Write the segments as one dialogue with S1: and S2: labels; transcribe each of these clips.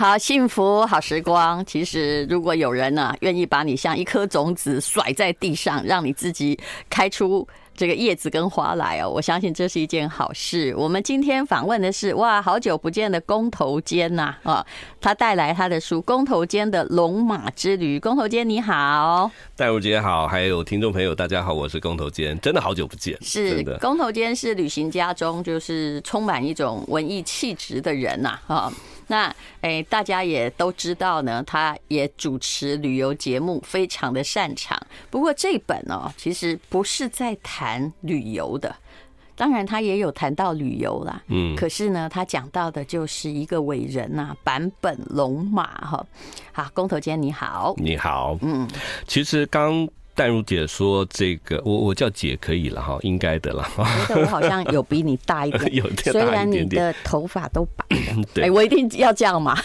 S1: 好幸福好时光。其实，如果有人呢、啊，愿意把你像一颗种子甩在地上，让你自己开出这个叶子跟花来哦，我相信这是一件好事。我们今天访问的是哇，好久不见的工头坚呐啊，他带来他的书《工头坚的龙马之旅》。工头坚你好，
S2: 戴如姐好，还有听众朋友大家好，我是工头坚，真的好久不见。
S1: 是工头坚是旅行家中就是充满一种文艺气质的人呐啊。那诶、欸，大家也都知道呢，他也主持旅游节目，非常的擅长。不过这本哦，其实不是在谈旅游的，当然他也有谈到旅游啦。嗯，可是呢，他讲到的就是一个伟人呐，坂本龙马哈。好，工头间你好，
S2: 你好，嗯，其实刚。淡如姐说：“这个我我叫姐可以了哈，应该的了。
S1: 我觉得我好像有比你大一点，
S2: 有点大一点点，
S1: 虽然你的头发都白了。
S2: 对，
S1: 哎，我一定要这样嘛。”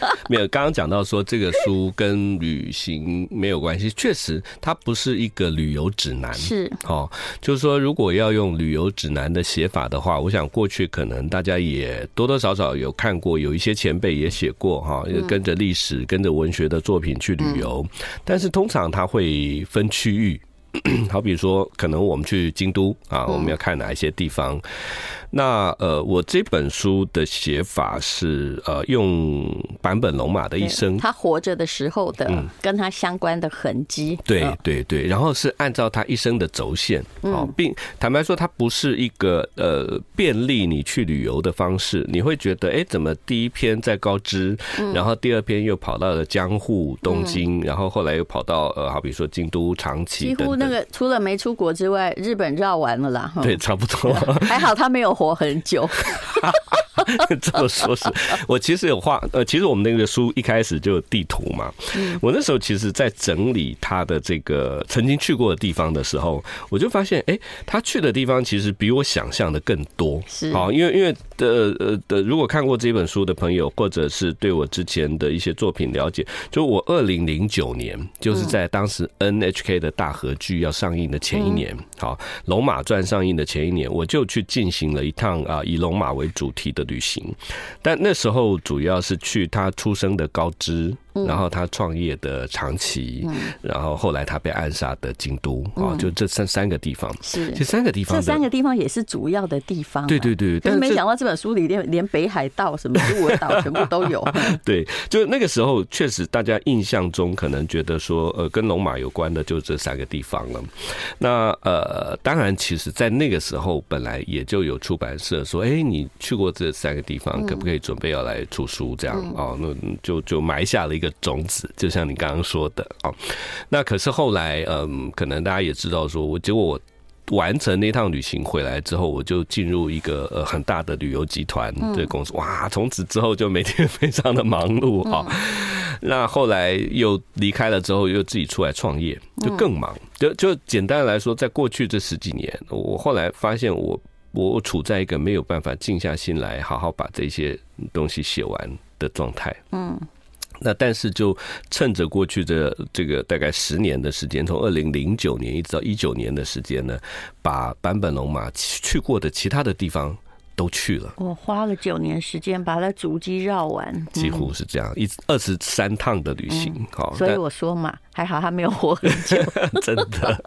S2: 没有，刚刚讲到说这个书跟旅行没有关系，确实它不是一个旅游指南。
S1: 是。
S2: 哦，就是说如果要用旅游指南的写法的话，我想过去可能大家也多多少少有看过，有一些前辈也写过哈，跟着历史、跟着文学的作品去旅游，但是通常它会分区域，好比说可能我们去京都啊，我们要看哪一些地方。那呃，我这本书的写法是呃，用坂本龙马的一生，
S1: 他活着的时候的跟他相关的痕迹，
S2: 对对对，然后是按照他一生的轴线，哦，并坦白说，它不是一个呃便利你去旅游的方式，你会觉得哎，怎么第一篇在高知，然后第二篇又跑到了江户、东京，然后后来又跑到呃，好比说京都、长崎，
S1: 几乎那个除了没出国之外，日本绕完了啦，
S2: 对，差不多，
S1: 还好他没有。活很久，
S2: 这么说是，我其实有画，呃，其实我们那个书一开始就有地图嘛。我那时候其实，在整理他的这个曾经去过的地方的时候，我就发现，哎，他去的地方其实比我想象的更多。
S1: 是，
S2: 好，因为因为的呃的，如果看过这本书的朋友，或者是对我之前的一些作品了解，就我二零零九年，就是在当时 NHK 的大合剧要上映的前一年，好，《龙马传》上映的前一年，我就去进行了一趟啊，以龙马为主题的旅行，但那时候主要是去他出生的高知。然后他创业的长崎，然后后来他被暗杀的京都啊，就这三三个地方
S1: 是
S2: 这三个地方，
S1: 这三个地方也是主要的地方。
S2: 对对对，
S1: 但是没想到这本书里连连北海道什么鹿儿岛 全部都有。
S2: 对，就那个时候确实大家印象中可能觉得说，呃，跟龙马有关的就这三个地方了。那呃，当然，其实，在那个时候本来也就有出版社说，哎，你去过这三个地方，可不可以准备要来出书？这样哦，那就就埋下了一个。一个种子，就像你刚刚说的啊，那可是后来，嗯，可能大家也知道，说我结果我完成那趟旅行回来之后，我就进入一个呃很大的旅游集团的公司，哇，从此之后就每天非常的忙碌啊。那后来又离开了之后，又自己出来创业，就更忙。就就简单来说，在过去这十几年，我后来发现我我处在一个没有办法静下心来好好把这些东西写完的状态。嗯。那但是就趁着过去的这个大概十年的时间，从二零零九年一直到一九年的时间呢，把坂本龙马去过的其他的地方都去了。
S1: 我花了九年时间把它足迹绕完，
S2: 几乎是这样，一二十三趟的旅行。好，
S1: 所以我说嘛。还好他没有活很久，
S2: 真的。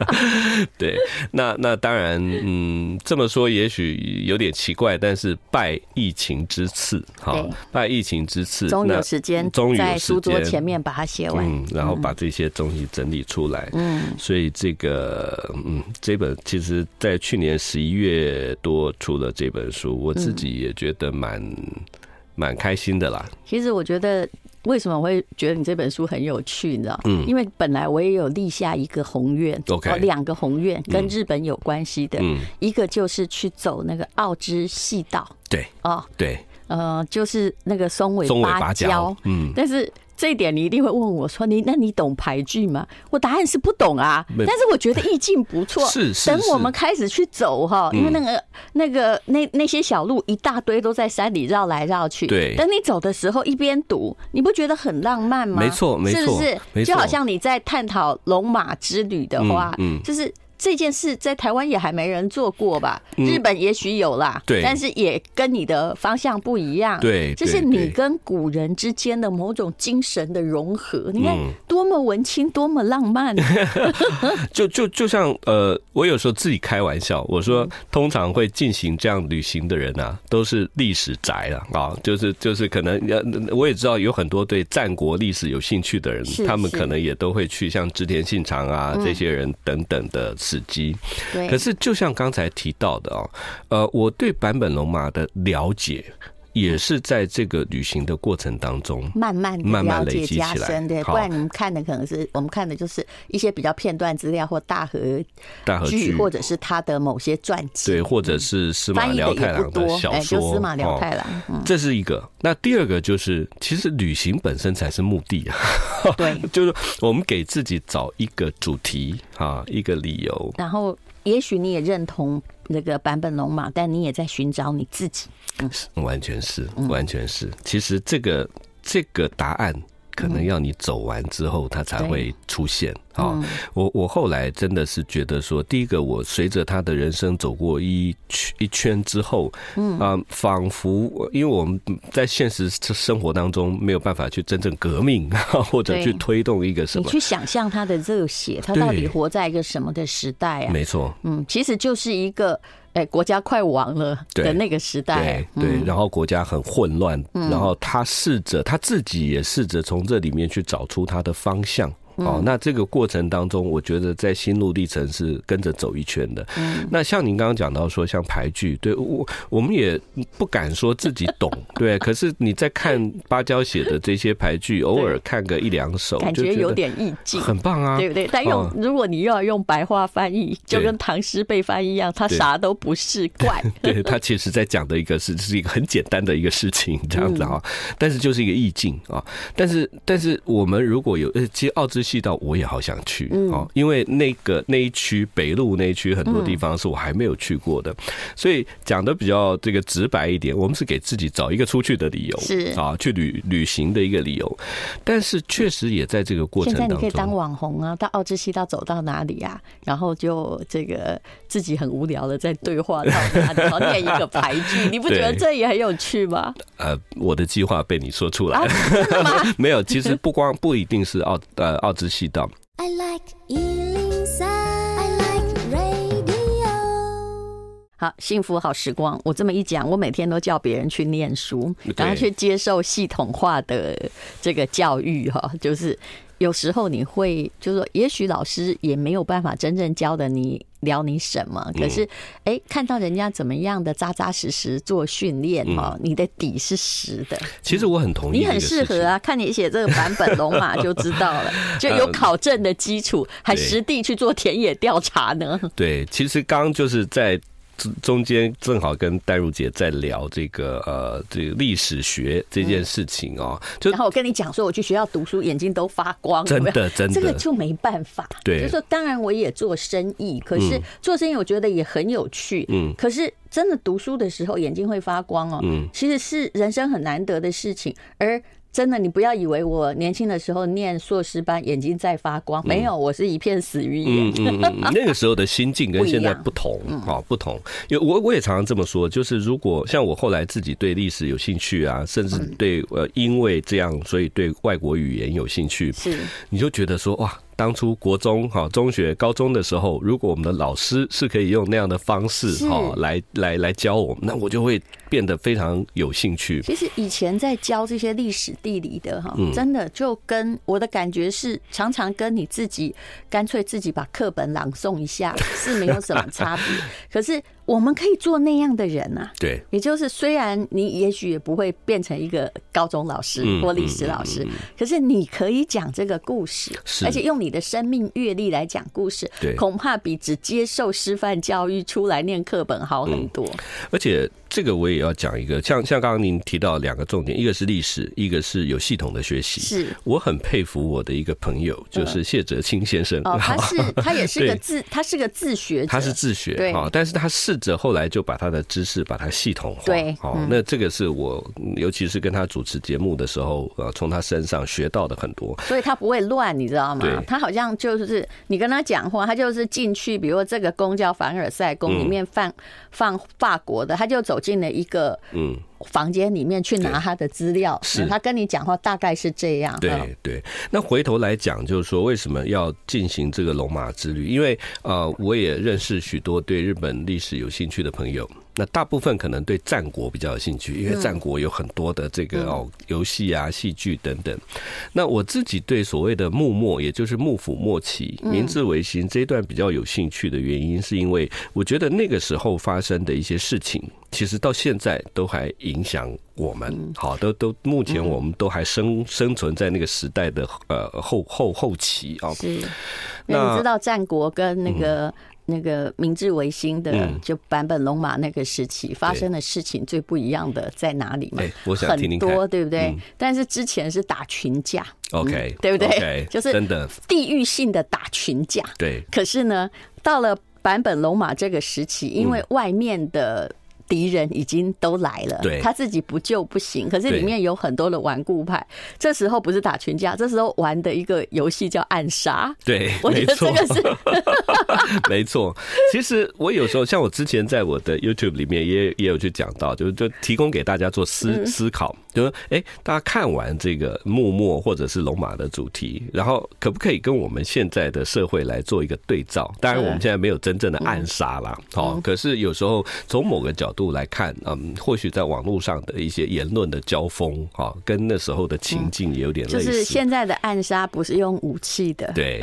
S2: 对，那那当然，嗯，这么说也许有点奇怪，但是拜疫情之赐，好，拜疫情之赐，
S1: 终于有时间，终于在书桌前面把它写完，
S2: 嗯，然后把这些东西整理出来，嗯，所以这个，嗯，这本其实在去年十一月多出了这本书，我自己也觉得蛮蛮开心的啦。
S1: 其实我觉得。为什么我会觉得你这本书很有趣？你知道？嗯，因为本来我也有立下一个宏愿，OK，两个宏愿跟日本有关系的，嗯，一个就是去走那个奥之细道，对，哦，对，呃，就是那个松尾芭蕉，嗯，但是。这一点你一定会问我说：“你那你懂排剧吗？”我答案是不懂啊，但是我觉得意境不错。是是。等我们开始去走哈，因为那个那个那那些小路一大堆都在山里绕来绕去。对。等你走的时候，一边读，你不觉得很浪漫吗？没错，没错，是不是？就好像你在探讨龙马之旅的话，嗯，就是。这件事在台湾也还没人做过吧？日本也许有啦，
S2: 对，
S1: 但是也跟你的方向不一样。
S2: 对，
S1: 这是你跟古人之间的某种精神的融合。你看多么文青，多么浪漫。
S2: 就就就像呃，我有时候自己开玩笑，我说通常会进行这样旅行的人啊，都是历史宅了啊，就是就是可能我也知道有很多对战国历史有兴趣的人，他们可能也都会去像织田信长啊这些人等等的可是就像刚才提到的哦，呃，我对坂本龙马的了解。也是在这个旅行的过程当中，
S1: 慢慢慢慢累积加深，对，不然你们看的可能是我们看的就是一些比较片段资料或大河
S2: 大河剧，
S1: 或者是他的某些传记，
S2: 对，或者是司马辽太郎的小说，
S1: 就司马辽太郎，
S2: 这是一个。那第二个就是，其实旅行本身才是目的啊，
S1: 对，
S2: 就是我们给自己找一个主题啊，一个理由，
S1: 然后也许你也认同那个版本龙马，但你也在寻找你自己。
S2: 嗯，完全是，完全是。其实这个这个答案，可能要你走完之后，它才会出现。啊，我我后来真的是觉得说，第一个，我随着他的人生走过一圈一圈之后，嗯啊，仿佛因为我们在现实生活当中没有办法去真正革命，或者去推动一个什么，
S1: 你去想象他的热血，他到底活在一个什么的时代啊？
S2: 没错，
S1: 嗯，其实就是一个。哎，国家快亡了的那个时代，
S2: 对，对，然后国家很混乱，然后他试着他自己也试着从这里面去找出他的方向。哦，那这个过程当中，我觉得在心路历程是跟着走一圈的。嗯，那像您刚刚讲到说，像牌剧，对我我们也不敢说自己懂，对。可是你在看芭蕉写的这些牌剧，偶尔看个一两首，
S1: 感觉有点意境，
S2: 很棒啊，
S1: 对不对？但用如果你又要用白话翻译，就跟唐诗被翻译一样，他啥都不是怪。
S2: 对，他其实在讲的一个是是一个很简单的一个事情，这样子啊，但是就是一个意境啊。但是但是我们如果有呃，其实奥兹。细到我也好想去哦，因为那个那一区北路那一区很多地方是我还没有去过的，所以讲的比较这个直白一点，我们是给自己找一个出去的理由，
S1: 是啊，
S2: 去旅旅行的一个理由。但是确实也在这个过程当中，
S1: 现在你可以当网红啊，到奥之西到走到哪里啊，然后就这个自己很无聊的在对话到哪里，然后念一个牌句，你不觉得这也很有趣吗？
S2: 呃，我的计划被你说出来了，啊、没有，其实不光不一定是奥呃奥。知悉到。I like 103, I like radio。
S1: 好，幸福好时光。我这么一讲，我每天都叫别人去念书，然后去接受系统化的这个教育。哈，就是有时候你会，就是说，也许老师也没有办法真正教的你。聊你什么？可是，哎，看到人家怎么样的扎扎实实做训练哈，你的底是实的。
S2: 其实我很同意，
S1: 你很适合啊。看你写这个版本龙马 就知道了，就有考证的基础，还实地去做田野调查呢。
S2: 对，其实刚就是在。中间正好跟戴茹姐在聊这个呃，这个历史学这件事情哦，就
S1: 然后我跟你讲说，我去学校读书，眼睛都发光，
S2: 真的真的，
S1: 这个就没办法。
S2: 对，
S1: 就是说当然我也做生意，可是做生意我觉得也很有趣，嗯，可是真的读书的时候眼睛会发光哦，嗯，其实是人生很难得的事情，而。真的，你不要以为我年轻的时候念硕士班眼睛在发光，没有，我是一片死鱼眼。
S2: 嗯嗯嗯、那个时候的心境跟现在不同啊，不同。因为我我也常常这么说，就是如果像我后来自己对历史有兴趣啊，甚至对呃，因为这样，所以对外国语言有兴趣，是你就觉得说哇。当初国中哈、中学、高中的时候，如果我们的老师是可以用那样的方式哈来来来教我们，那我就会变得非常有兴趣。
S1: 其实以前在教这些历史地理的哈，真的就跟我的感觉是，常常跟你自己干脆自己把课本朗诵一下是没有什么差别。可是。我们可以做那样的人啊，
S2: 对，
S1: 也就是虽然你也许也不会变成一个高中老师或历史老师，可是你可以讲这个故事，而且用你的生命阅历来讲故事，恐怕比只接受师范教育出来念课本好很多。
S2: 而且这个我也要讲一个，像像刚刚您提到两个重点，一个是历史，一个是有系统的学习。
S1: 是，
S2: 我很佩服我的一个朋友，就是谢哲清先生。
S1: 哦，他是 他也是个自，他是个自学，
S2: 他是自学，对，但是他试着后来就把他的知识把它系统化。
S1: 对，
S2: 好，那这个是我，尤其是跟他主持节目的时候，呃，从他身上学到的很多。
S1: 所以他不会乱，你知道吗？他好像就是你跟他讲话，他就是进去，比如说这个宫叫凡尔赛宫，里面放放法国的，他就走进了一个嗯。房间里面去拿他的资料。是，他跟你讲话大概是这样。
S2: 对对。那回头来讲，就是说为什么要进行这个龙马之旅？因为呃，我也认识许多对日本历史有兴趣的朋友。那大部分可能对战国比较有兴趣，因为战国有很多的这个哦游戏啊、戏剧等等。那我自己对所谓的幕末，也就是幕府末期、明治维新这一段比较有兴趣的原因，是因为我觉得那个时候发生的一些事情，其实到现在都还影响我们。好，都都目前我们都还生生存在那个时代的呃后后后期啊。
S1: 是，那你知道战国跟那个？那个明治维新的就版本龙马那个时期发生的事情最不一样的在哪里嘛？
S2: 我想听听看。
S1: 很多对不对？但是之前是打群架
S2: ，OK，
S1: 对不对？就是真的地域性的打群架。
S2: 对。
S1: 可是呢，到了版本龙马这个时期，因为外面的。敌人已经都来了，他自己不救不行。可是里面有很多的顽固派，这时候不是打群架，这时候玩的一个游戏叫暗杀。
S2: 对，
S1: 我觉得这个是
S2: 没错。其实我有时候像我之前在我的 YouTube 里面也也有去讲到，就是就提供给大家做思思考，就是哎，大家看完这个幕末或者是龙马的主题，然后可不可以跟我们现在的社会来做一个对照？当然我们现在没有真正的暗杀啦，好，可是有时候从某个角度。度来看，嗯，或许在网络上的一些言论的交锋，哈，跟那时候的情境也有点类似。
S1: 就是现在的暗杀不是用武器的，
S2: 对，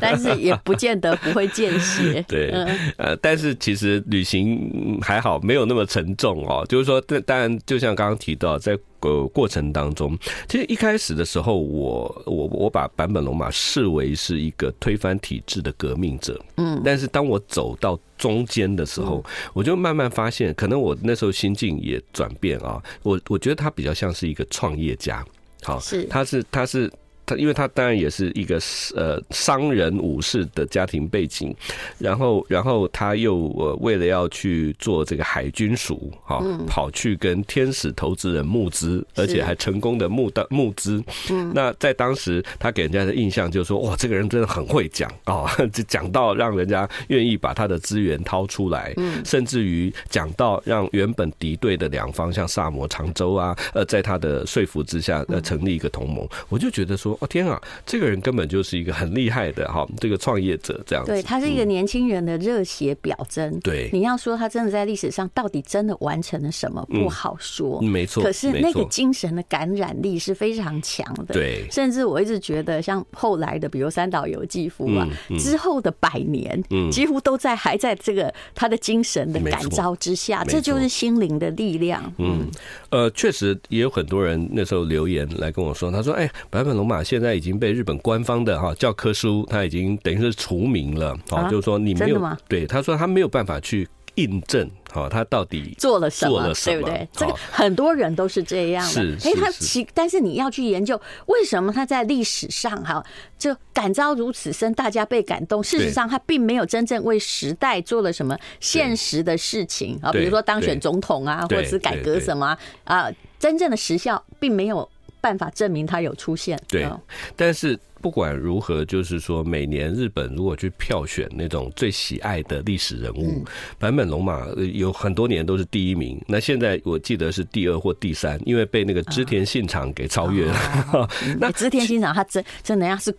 S1: 但是也不见得不会见血，
S2: 对，呃，但是其实旅行还好，没有那么沉重哦。就是说，当然，就像刚刚提到，在。呃，过程当中，其实一开始的时候，我我我把坂本龙马视为是一个推翻体制的革命者，嗯，但是当我走到中间的时候，我就慢慢发现，可能我那时候心境也转变啊，我我觉得他比较像是一个创业家，好，是，他是他是。他因为他当然也是一个呃商人武士的家庭背景，然后然后他又呃为了要去做这个海军署哈，跑去跟天使投资人募资，而且还成功的募到募资。那在当时他给人家的印象就是说，哇，这个人真的很会讲啊，就讲到让人家愿意把他的资源掏出来，甚至于讲到让原本敌对的两方像萨摩、常州啊，呃，在他的说服之下呃成立一个同盟。我就觉得说。哦天啊，这个人根本就是一个很厉害的哈，这个创业者这样子。
S1: 对，他是一个年轻人的热血表征。对，你要说他真的在历史上到底真的完成了什么，不好说。没错。可是那个精神的感染力是非常强的。对。甚至我一直觉得，像后来的，比如三岛由纪夫啊，之后的百年，几乎都在还在这个他的精神的感召之下，这就是心灵的力量。嗯，
S2: 呃，确实也有很多人那时候留言来跟我说，他说：“哎，白本龙马。”现在已经被日本官方的哈教科书，他已经等于是除名了。好，就是说你没有对他说他没有办法去印证，哦，他到底
S1: 做了什么，对不对？这个很多人都是这样的。哎，他其但是你要去研究为什么他在历史上哈就感召如此深，大家被感动。事实上，他并没有真正为时代做了什么现实的事情啊，比如说当选总统啊，或者是改革什么啊，真正的实效并没有。办法证明他有出现，
S2: 对。但是不管如何，就是说，每年日本如果去票选那种最喜爱的历史人物，坂本龙马有很多年都是第一名。那现在我记得是第二或第三，因为被那个织田信长给超越了。
S1: 那织田信长他真真的要是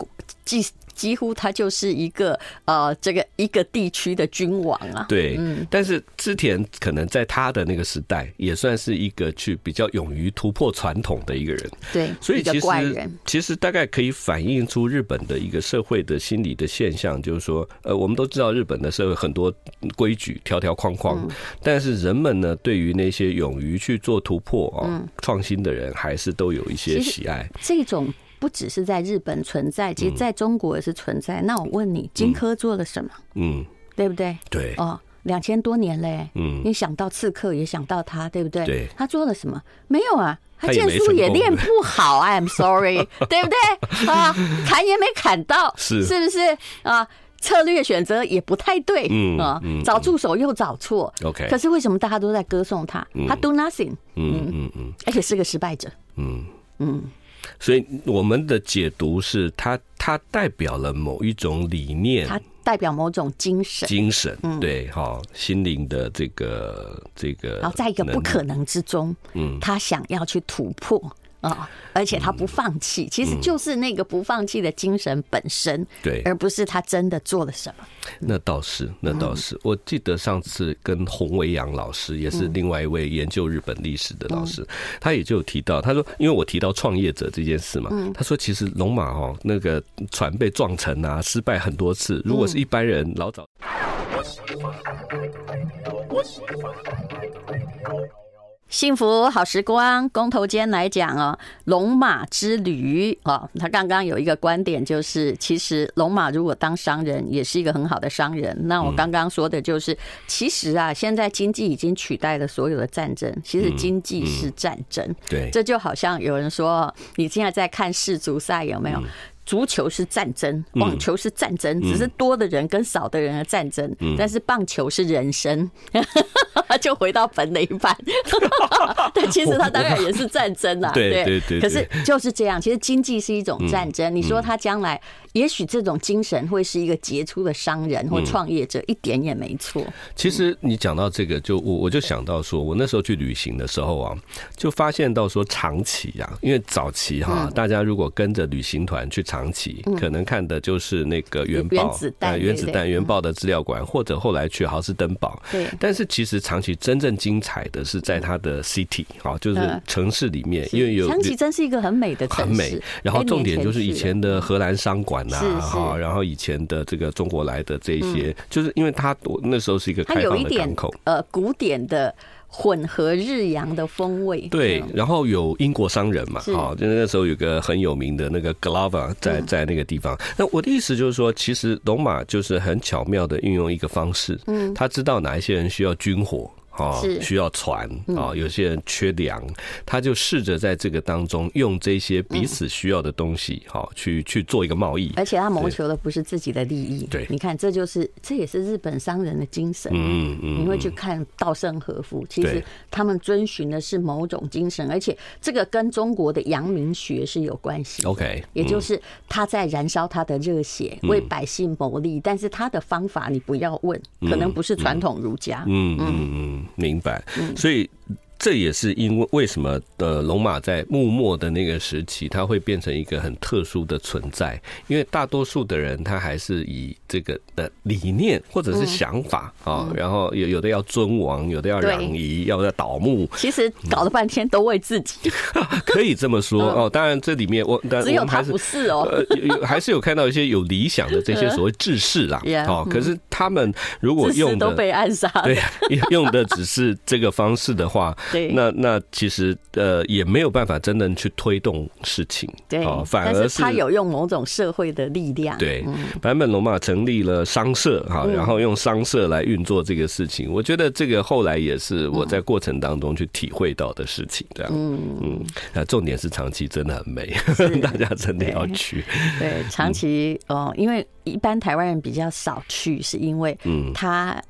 S1: 继。几乎他就是一个呃，这个一个地区的君王啊。
S2: 对，嗯，但是织田可能在他的那个时代也算是一个去比较勇于突破传统的一个人。
S1: 对，
S2: 所以其实其实大概可以反映出日本的一个社会的心理的现象，就是说，呃，我们都知道日本的社会很多规矩条条框框，但是人们呢，对于那些勇于去做突破啊、创新的人，还是都有一些喜爱。
S1: 这种。不只是在日本存在，其实在中国也是存在。那我问你，荆轲做了什么？嗯，对不对？
S2: 对。
S1: 哦，两千多年嘞，嗯，你想到刺客，也想到他，对不对？对，他做了什么？没有啊，他剑术也练不好，I'm sorry，对不对？啊，砍也没砍到，是是不是啊？策略选择也不太对，嗯啊，找助手又找错
S2: ，OK。
S1: 可是为什么大家都在歌颂他？他 do nothing，嗯嗯嗯，而且是个失败者，嗯
S2: 嗯。所以我们的解读是它它代表了某一种理念，
S1: 它代表某种精神，
S2: 精神，对哈，心灵的这个这个。
S1: 然后在一个不可能之中，嗯，他想要去突破。啊！而且他不放弃，其实就是那个不放弃的精神本身，对，而不是他真的做了什么。
S2: 那倒是，那倒是。我记得上次跟洪维阳老师，也是另外一位研究日本历史的老师，他也就有提到，他说，因为我提到创业者这件事嘛，他说其实龙马哦，那个船被撞沉啊，失败很多次，如果是一般人，老早。
S1: 幸福好时光，公投间来讲哦，龙马之旅哦，他刚刚有一个观点，就是其实龙马如果当商人，也是一个很好的商人。那我刚刚说的就是，其实啊，现在经济已经取代了所有的战争，其实经济是战争。对，这就好像有人说，你现在在看世足赛，有没有？足球是战争，网球是战争，只是多的人跟少的人的战争。但是棒球是人生，就回到本垒板。但其实他当然也是战争啊，对对对。可是就是这样，其实经济是一种战争。你说他将来也许这种精神会是一个杰出的商人或创业者，一点也没错。
S2: 其实你讲到这个，就我我就想到说，我那时候去旅行的时候啊，就发现到说长期啊，因为早期哈，大家如果跟着旅行团去长。长期可能看的就是那个原爆、原子弹、原子弹、原爆的资料馆，或者后来去豪斯登堡。对，但是其实长期真正精彩的是在它的 city 啊，就是城市里面，因为有
S1: 长崎真是一个很美的城市，
S2: 很美。然后重点就是以前的荷兰商馆呐，哈，然后以前的这个中国来的这些，就是因为它那时候是一个开放的港口，
S1: 呃，古典的。混合日洋的风味，
S2: 对，然后有英国商人嘛，啊，就那时候有个很有名的那个 Glover 在在那个地方。那我的意思就是说，其实龙马就是很巧妙的运用一个方式，嗯，他知道哪一些人需要军火。哦，需要船啊，有些人缺粮，他就试着在这个当中用这些彼此需要的东西，好去去做一个贸易。
S1: 而且他谋求的不是自己的利益。对，你看，这就是这也是日本商人的精神。嗯嗯，你会去看稻盛和夫，其实他们遵循的是某种精神，而且这个跟中国的阳明学是有关系。OK，也就是他在燃烧他的热血，为百姓谋利，但是他的方法你不要问，可能不是传统儒家。嗯嗯嗯。
S2: 明白，所以。这也是因为为什么呃，龙马在幕末的那个时期，它会变成一个很特殊的存在。因为大多数的人，他还是以这个的理念或者是想法啊，然后有有的要尊王，有的要攘夷，要要倒幕。
S1: 其实搞了半天都为自己，
S2: 可以这么说哦。当然这里面我但
S1: 只有他不是哦，
S2: 有还是有看到一些有理想的这些所谓志士啦。哦，可是他们如果用的
S1: 都被暗杀，
S2: 对，用的只是这个方式的话。对，那那其实呃也没有办法真正去推动事情，对，反而是
S1: 他有用某种社会的力量。
S2: 对，坂本龙马成立了商社哈，然后用商社来运作这个事情，我觉得这个后来也是我在过程当中去体会到的事情，这样。嗯嗯，那重点是长崎真的很美，大家真的要去。
S1: 对，长崎哦，因为一般台湾人比较少去，是因为嗯，他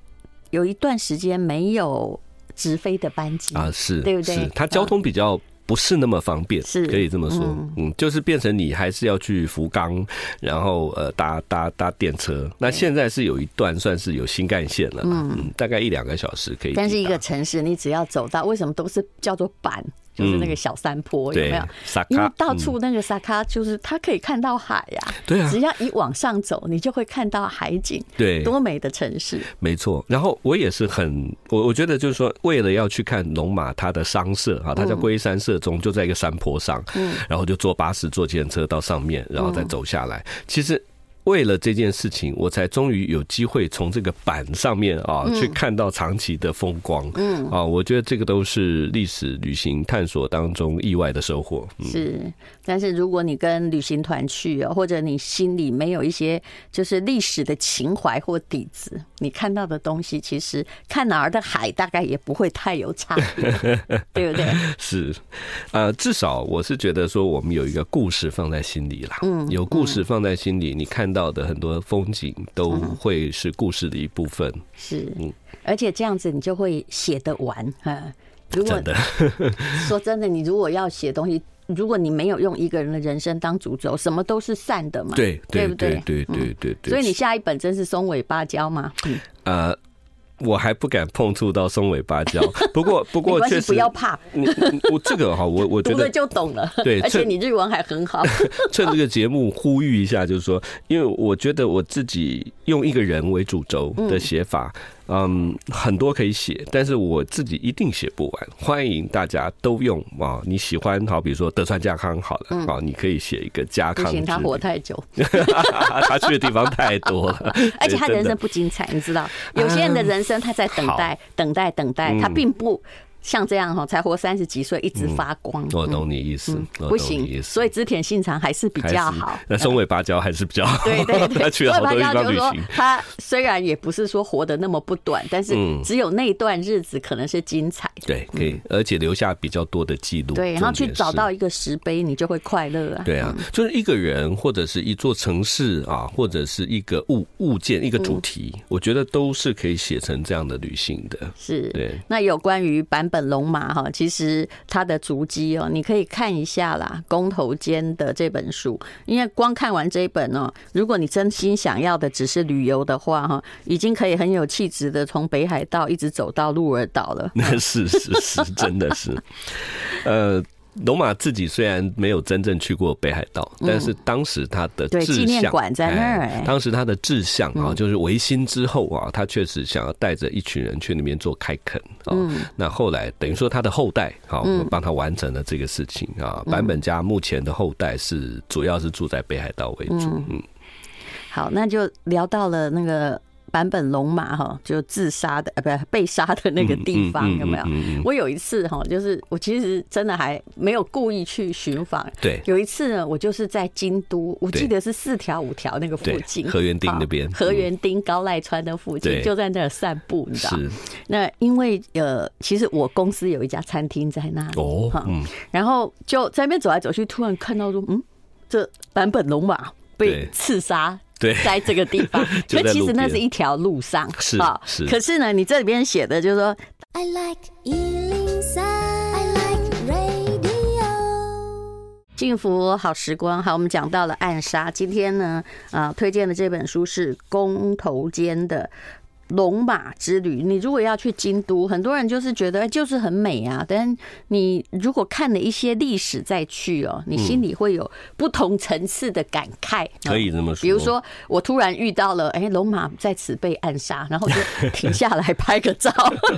S1: 有一段时间没有。直飞的班机
S2: 啊，是，对不对？是，它交通比较不是那么方便，是可以这么说。嗯，就是变成你还是要去福冈，然后呃搭搭搭电车。那现在是有一段算是有新干线了，嗯，大概一两个小时可以。
S1: 但是一个城市，你只要走到，为什么都是叫做坂？就是那个小山坡，有没有？因为到处那个沙卡，就是它可以看到海呀。对啊，只要一往上走，你就会看到海景。对，多美的城市。
S2: 没错。然后我也是很，我我觉得就是说，为了要去看龙马它的商社啊，它叫龟山社中，就在一个山坡上，嗯，然后就坐巴士、坐计程车到上面，然后再走下来。其实。为了这件事情，我才终于有机会从这个板上面啊去看到长崎的风光。嗯啊，我觉得这个都是历史旅行探索当中意外的收获。
S1: 是，但是如果你跟旅行团去，或者你心里没有一些就是历史的情怀或底子，你看到的东西，其实看哪儿的海大概也不会太有差别，对不对？
S2: 是，呃，至少我是觉得说，我们有一个故事放在心里啦。嗯，有故事放在心里，你看到的很多风景都会是故事的一部分。
S1: 是，嗯，而且这样子你就会写得完哈。如果 说真的，你如果要写东西，如果你没有用一个人的人生当主轴，什么都是散的嘛，
S2: 对
S1: 对不对？
S2: 对对对对。
S1: 所以你下一本真是松尾芭蕉吗？嗯，
S2: 呃。我还不敢碰触到松尾芭蕉，不过不过确实
S1: 不要怕，
S2: 你我这个哈，我我觉得
S1: 就懂了，
S2: 对，
S1: 而且你日文还很好。
S2: 趁这个节目呼吁一下，就是说，因为我觉得我自己用一个人为主轴的写法。嗯，很多可以写，但是我自己一定写不完。欢迎大家都用啊，你喜欢好，比如说德川家康好了，啊，你可以写一个家康。不行，
S1: 他活太久，
S2: 他去的地方太多了，
S1: 而且他人生不精彩，你知道，有些人的人生他在等待，等待，等待，他并不。像这样哈，才活三十几岁，一直发光。
S2: 我懂你意思，
S1: 不行，所以织田信长还是比较好。
S2: 那松尾芭蕉还是比较好。
S1: 对对对，
S2: 他去了好多地方旅行。
S1: 他虽然也不是说活得那么不短，但是只有那段日子可能是精彩。
S2: 对，可以，而且留下比较多的记录。
S1: 对，然后去找到一个石碑，你就会快乐啊。
S2: 对啊，就是一个人，或者是一座城市啊，或者是一个物物件，一个主题，我觉得都是可以写成这样的旅行的。
S1: 是，
S2: 对。
S1: 那有关于版本龙马哈。其实他的足迹哦，你可以看一下啦，《工头间》的这本书，因为光看完这一本哦，如果你真心想要的只是旅游的话哈，已经可以很有气质的从北海道一直走到鹿儿岛了。
S2: 那 是是是，真的是，呃。龙马自己虽然没有真正去过北海道，但是当时他的志向，纪念
S1: 馆在那儿。
S2: 当时他的志向啊，就是维新之后啊，他确实想要带着一群人去那边做开垦啊。那后来等于说他的后代啊，帮他完成了这个事情啊。版本家目前的后代是主要是住在北海道为主。嗯，
S1: 好，那就聊到了那个。坂本龙马哈，就自杀的呃，不被杀的那个地方有没有？我有一次哈，就是我其实真的还没有故意去寻访。
S2: 对，
S1: 有一次呢，我就是在京都，我记得是四条五条那个附近，
S2: 河原町那边，
S1: 河原町高濑川的附近，就在那儿散步，你知道？那因为呃，其实我公司有一家餐厅在那里哦，嗯，然后就在那边走来走去，突然看到说，嗯，这坂本龙马被刺杀。
S2: 对，
S1: 在这个地方，所以其实那是一条路上，
S2: 是啊，是。
S1: 可是呢，你这里边写的就是说，I like 幸福好时光。好，我们讲到了暗杀，今天呢，啊，推荐的这本书是公投间的。龙马之旅，你如果要去京都，很多人就是觉得就是很美啊。但你如果看了一些历史再去哦，你心里会有不同层次的感慨。
S2: 可以这么说，
S1: 比如说我突然遇到了，哎，龙马在此被暗杀，然后就停下来拍个照。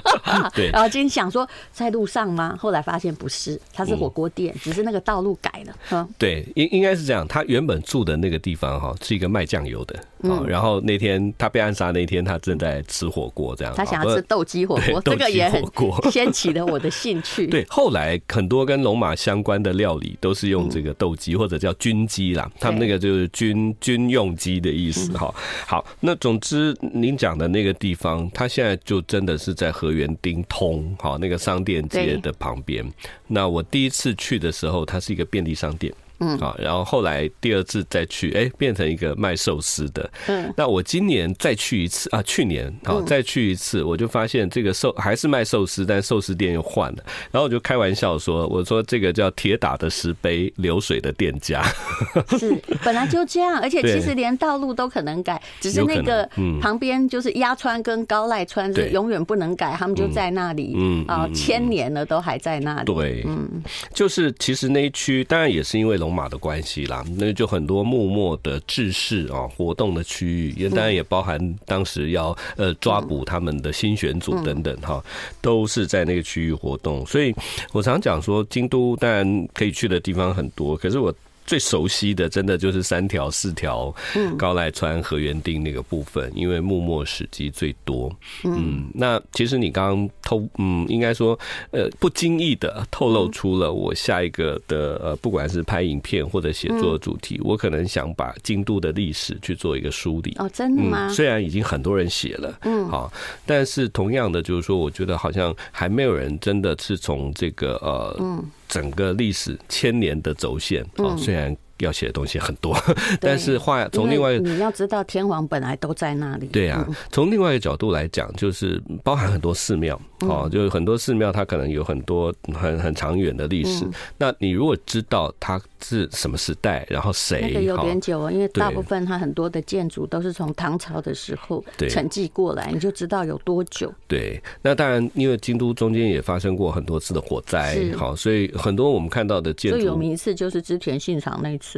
S1: 对，然后今天想说在路上吗？后来发现不是，它是火锅店，只是那个道路改了。嗯，
S2: 对，应应该是这样。他原本住的那个地方哈，是一个卖酱油的。嗯，然后那天他被暗杀那天，他正在。吃火锅这样，
S1: 他想要吃斗鸡火锅，这个也很 掀起了我的兴趣。
S2: 对，后来很多跟龙马相关的料理都是用这个斗鸡或者叫军鸡啦，他们那个就是军军用鸡的意思哈。好，那总之您讲的那个地方，他现在就真的是在河源町通哈那个商店街的旁边。那我第一次去的时候，它是一个便利商店。嗯，啊，然后后来第二次再去，哎，变成一个卖寿司的。嗯，那我今年再去一次啊，去年啊再去一次，我就发现这个寿还是卖寿司，但寿司店又换了。然后我就开玩笑说，我说这个叫铁打的石碑，流水的店家。
S1: 是，本来就这样，而且其实连道路都可能改，只是那个旁边就是鸭川跟高濑川是永远不能改，他们就在那里，嗯啊，千年了都还在那里。
S2: 对，嗯，就是其实那一区当然也是因为龙。马的关系啦，那就很多幕末的志士啊活动的区域，也当然也包含当时要呃抓捕他们的新选组等等哈，都是在那个区域活动。所以我常讲说，京都当然可以去的地方很多，可是我最熟悉的，真的就是三条四条高濑川河原町那个部分，因为幕末史迹最多。嗯，那其实你刚刚透，嗯，应该说，呃，不经意的透露出了我下一个的呃，不管是拍影片或者写作的主题，我可能想把京都的历史去做一个梳理。
S1: 哦，真的吗？
S2: 虽然已经很多人写了，嗯，好，但是同样的，就是说，我觉得好像还没有人真的是从这个呃，嗯。整个历史千年的轴线啊，虽然要写的东西很多，但是话从另外
S1: 你要知道，天皇本来都在那里。
S2: 对啊，从另外一个角度来讲，就是包含很多寺庙哦，就是很多寺庙它可能有很多很很长远的历史。那你如果知道它。是什么时代？然后谁？
S1: 那个有点久啊，因为大部分它很多的建筑都是从唐朝的时候沉寂过来，你就知道有多久。
S2: 对，那当然，因为京都中间也发生过很多次的火灾，好，所以很多我们看到的建筑
S1: 最有名一次就是织田信长那一次。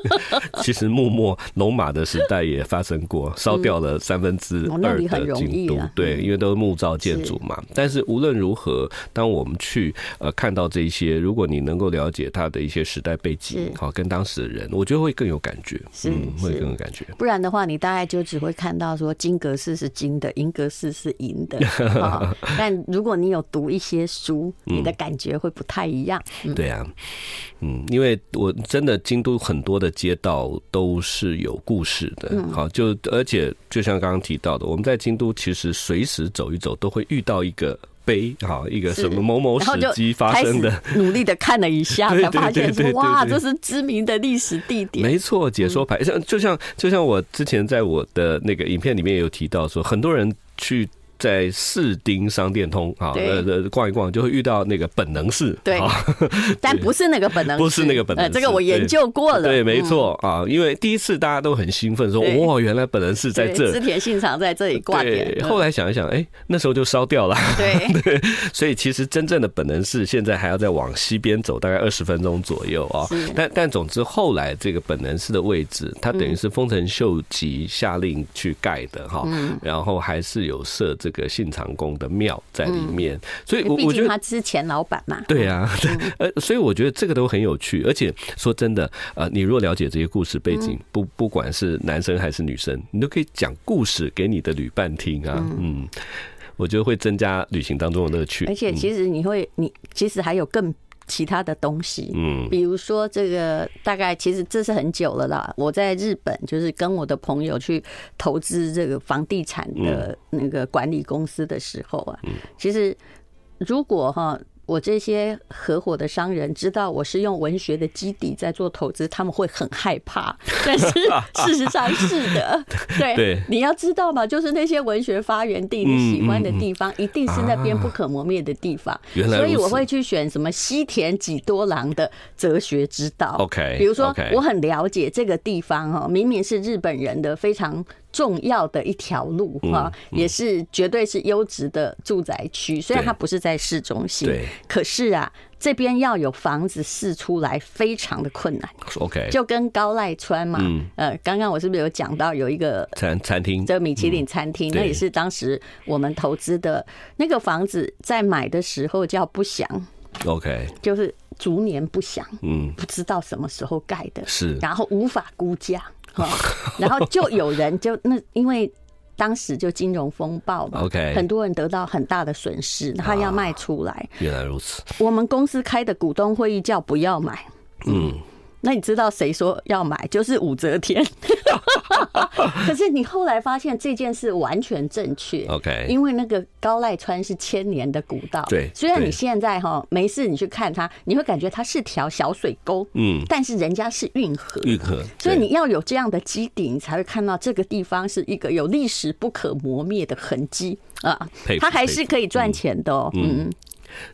S2: 其实幕末龙马的时代也发生过，烧掉了三分之二的京都。对，因为都是木造建筑嘛。但是无论如何，当我们去呃看到这些，如果你能够了解它的一些时代背景。好，跟当时的人，我觉得会更有感觉，嗯会更有感觉。
S1: 不然的话，你大概就只会看到说金阁寺是金的，银阁寺是银的。但如果你有读一些书，你的感觉会不太一样。
S2: 对啊，嗯，因为我真的京都很多的街道都是有故事的。好，就而且就像刚刚提到的，我们在京都其实随时走一走都会遇到一个。碑好一个什么某某史迹发生的，
S1: 努力的看了一下，才发现说哇，这是知名的历史地点。
S2: 没错，解说牌像就像就像我之前在我的那个影片里面有提到说，很多人去。在四丁商店通啊，呃，逛一逛就会遇到那个本能寺，
S1: 对，但不是那个本能，
S2: 不是那个本能，
S1: 这个我研究过了，
S2: 对，没错啊，因为第一次大家都很兴奋，说哇，原来本能寺在这，织
S1: 田信长在这里挂点，
S2: 后来想一想，哎，那时候就烧掉了，
S1: 对。
S2: 对，所以其实真正的本能寺现在还要再往西边走大概二十分钟左右啊，但但总之后来这个本能寺的位置，它等于是丰臣秀吉下令去盖的哈，然后还是有设。这个信长公的庙在里面，所以我我觉得
S1: 他是前老板嘛。
S2: 对啊，呃，所以我觉得这个都很有趣。而且说真的，呃，你若了解这些故事背景，不不管是男生还是女生，你都可以讲故事给你的旅伴听啊。嗯，我觉得会增加旅行当中的乐趣。
S1: 而且其实你会，你其实还有更。其他的东西，嗯，比如说这个，大概其实这是很久了啦。我在日本就是跟我的朋友去投资这个房地产的那个管理公司的时候啊，其实如果哈。我这些合伙的商人知道我是用文学的基底在做投资，他们会很害怕。但是 事实上是的，对，你要知道嘛，就是那些文学发源地，你喜欢的地方，一定是那边不可磨灭的地方。所以我会去选什么西田几多郎的哲学之道。OK，比如说我很了解这个地方哦，明明是日本人的非常。重要的一条路哈，也是绝对是优质的住宅区。虽然它不是在市中心，对，可是啊，这边要有房子试出来非常的困难。OK，就跟高赖川嘛，呃，刚刚我是不是有讲到有一个
S2: 餐餐厅，
S1: 这个米其林餐厅，那也是当时我们投资的那个房子，在买的时候叫不详
S2: ，OK，
S1: 就是逐年不详，嗯，不知道什么时候盖的，是，然后无法估价。然后就有人就那，因为当时就金融风暴嘛，OK，很多人得到很大的损失，他要卖出来。
S2: 原来如此。
S1: 我们公司开的股东会议叫不要买。嗯。那你知道谁说要买？就是武则天。可是你后来发现这件事完全正确。OK，因为那个高赖川是千年的古道。对，虽然你现在哈没事，你去看它，你会感觉它是条小水沟。嗯，但是人家是运河。运河。所以你要有这样的基底，你才会看到这个地方是一个有历史不可磨灭的痕迹啊。它还是可以赚钱的哦。嗯。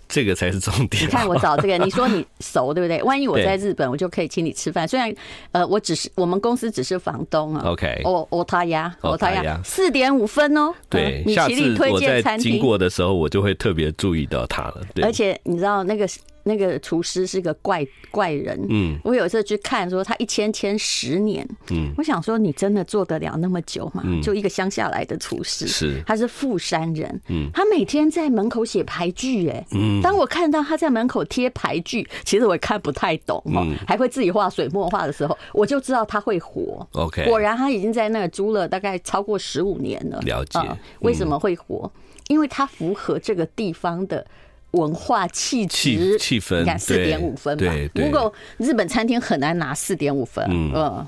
S2: 这个才是重点。
S1: 你看我找这个，你说你熟对不对？万一我在日本，我就可以请你吃饭。虽然呃，我只是我们公司只是房东啊。OK，我我，他呀，我，他呀，四点五分哦。
S2: 对，米其林推荐餐厅经过的时候，我就会特别注意到他了。对，
S1: 而且你知道那个那个厨师是个怪怪人。嗯，我有一次去看，说他一签签十年。嗯，我想说你真的做得了那么久吗？嗯，就一个乡下来的厨师，是他是富山人。嗯，他每天在门口写牌具，哎，嗯，当我看到他在门口贴牌具，其实我也看不太懂，嗯，还会自己画水墨画的时候，我就知道他会活。
S2: OK，
S1: 果然他已经在那儿租了大概超过十五年了。
S2: 了解，
S1: 为什么会活？因为它符合这个地方的文化气质、
S2: 气氛，你看
S1: 四点五分吧。如果日本餐厅很难拿四点五分。嗯，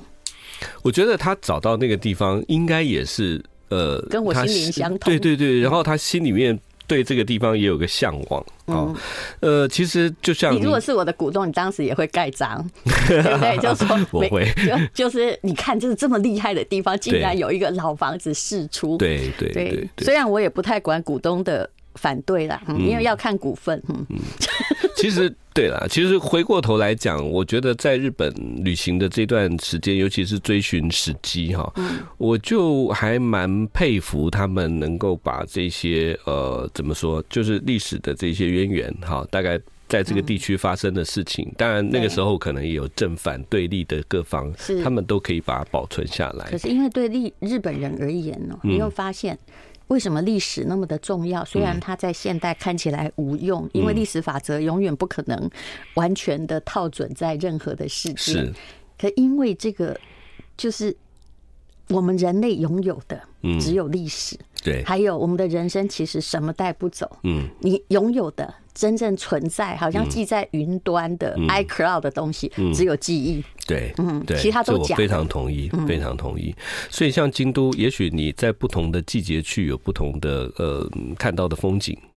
S2: 我觉得他找到那个地方，应该也是呃，
S1: 跟我心灵相通。
S2: 对对对，然后他心里面对这个地方也有个向往。嗯，呃，其实就像
S1: 你如果是我的股东，你当时也会盖章，对不对？就说
S2: 不会，
S1: 就就是你看，就是这么厉害的地方，竟然有一个老房子释出。
S2: 对对对，
S1: 虽然我也不太管股东的。反对啦，因为要看股份。嗯，
S2: 其实对啦，其实回过头来讲，我觉得在日本旅行的这段时间，尤其是追寻史迹哈，我就还蛮佩服他们能够把这些呃怎么说，就是历史的这些渊源哈，大概在这个地区发生的事情，当然那个时候可能也有正反对立的各方，他们都可以把它保存下来。
S1: 可是因为对日日本人而言呢，你又发现。为什么历史那么的重要？虽然它在现代看起来无用，因为历史法则永远不可能完全的套准在任何的事件。可因为这个，就是我们人类拥有的只有历史，
S2: 对，
S1: 还有我们的人生其实什么带不走。嗯，你拥有的。真正存在，好像记在云端的 iCloud 的东西，只有记忆。
S2: 对，嗯，对，其他都假。非常同意，非常同意。所以，像京都，也许你在不同的季节去，有不同的呃看到的风景。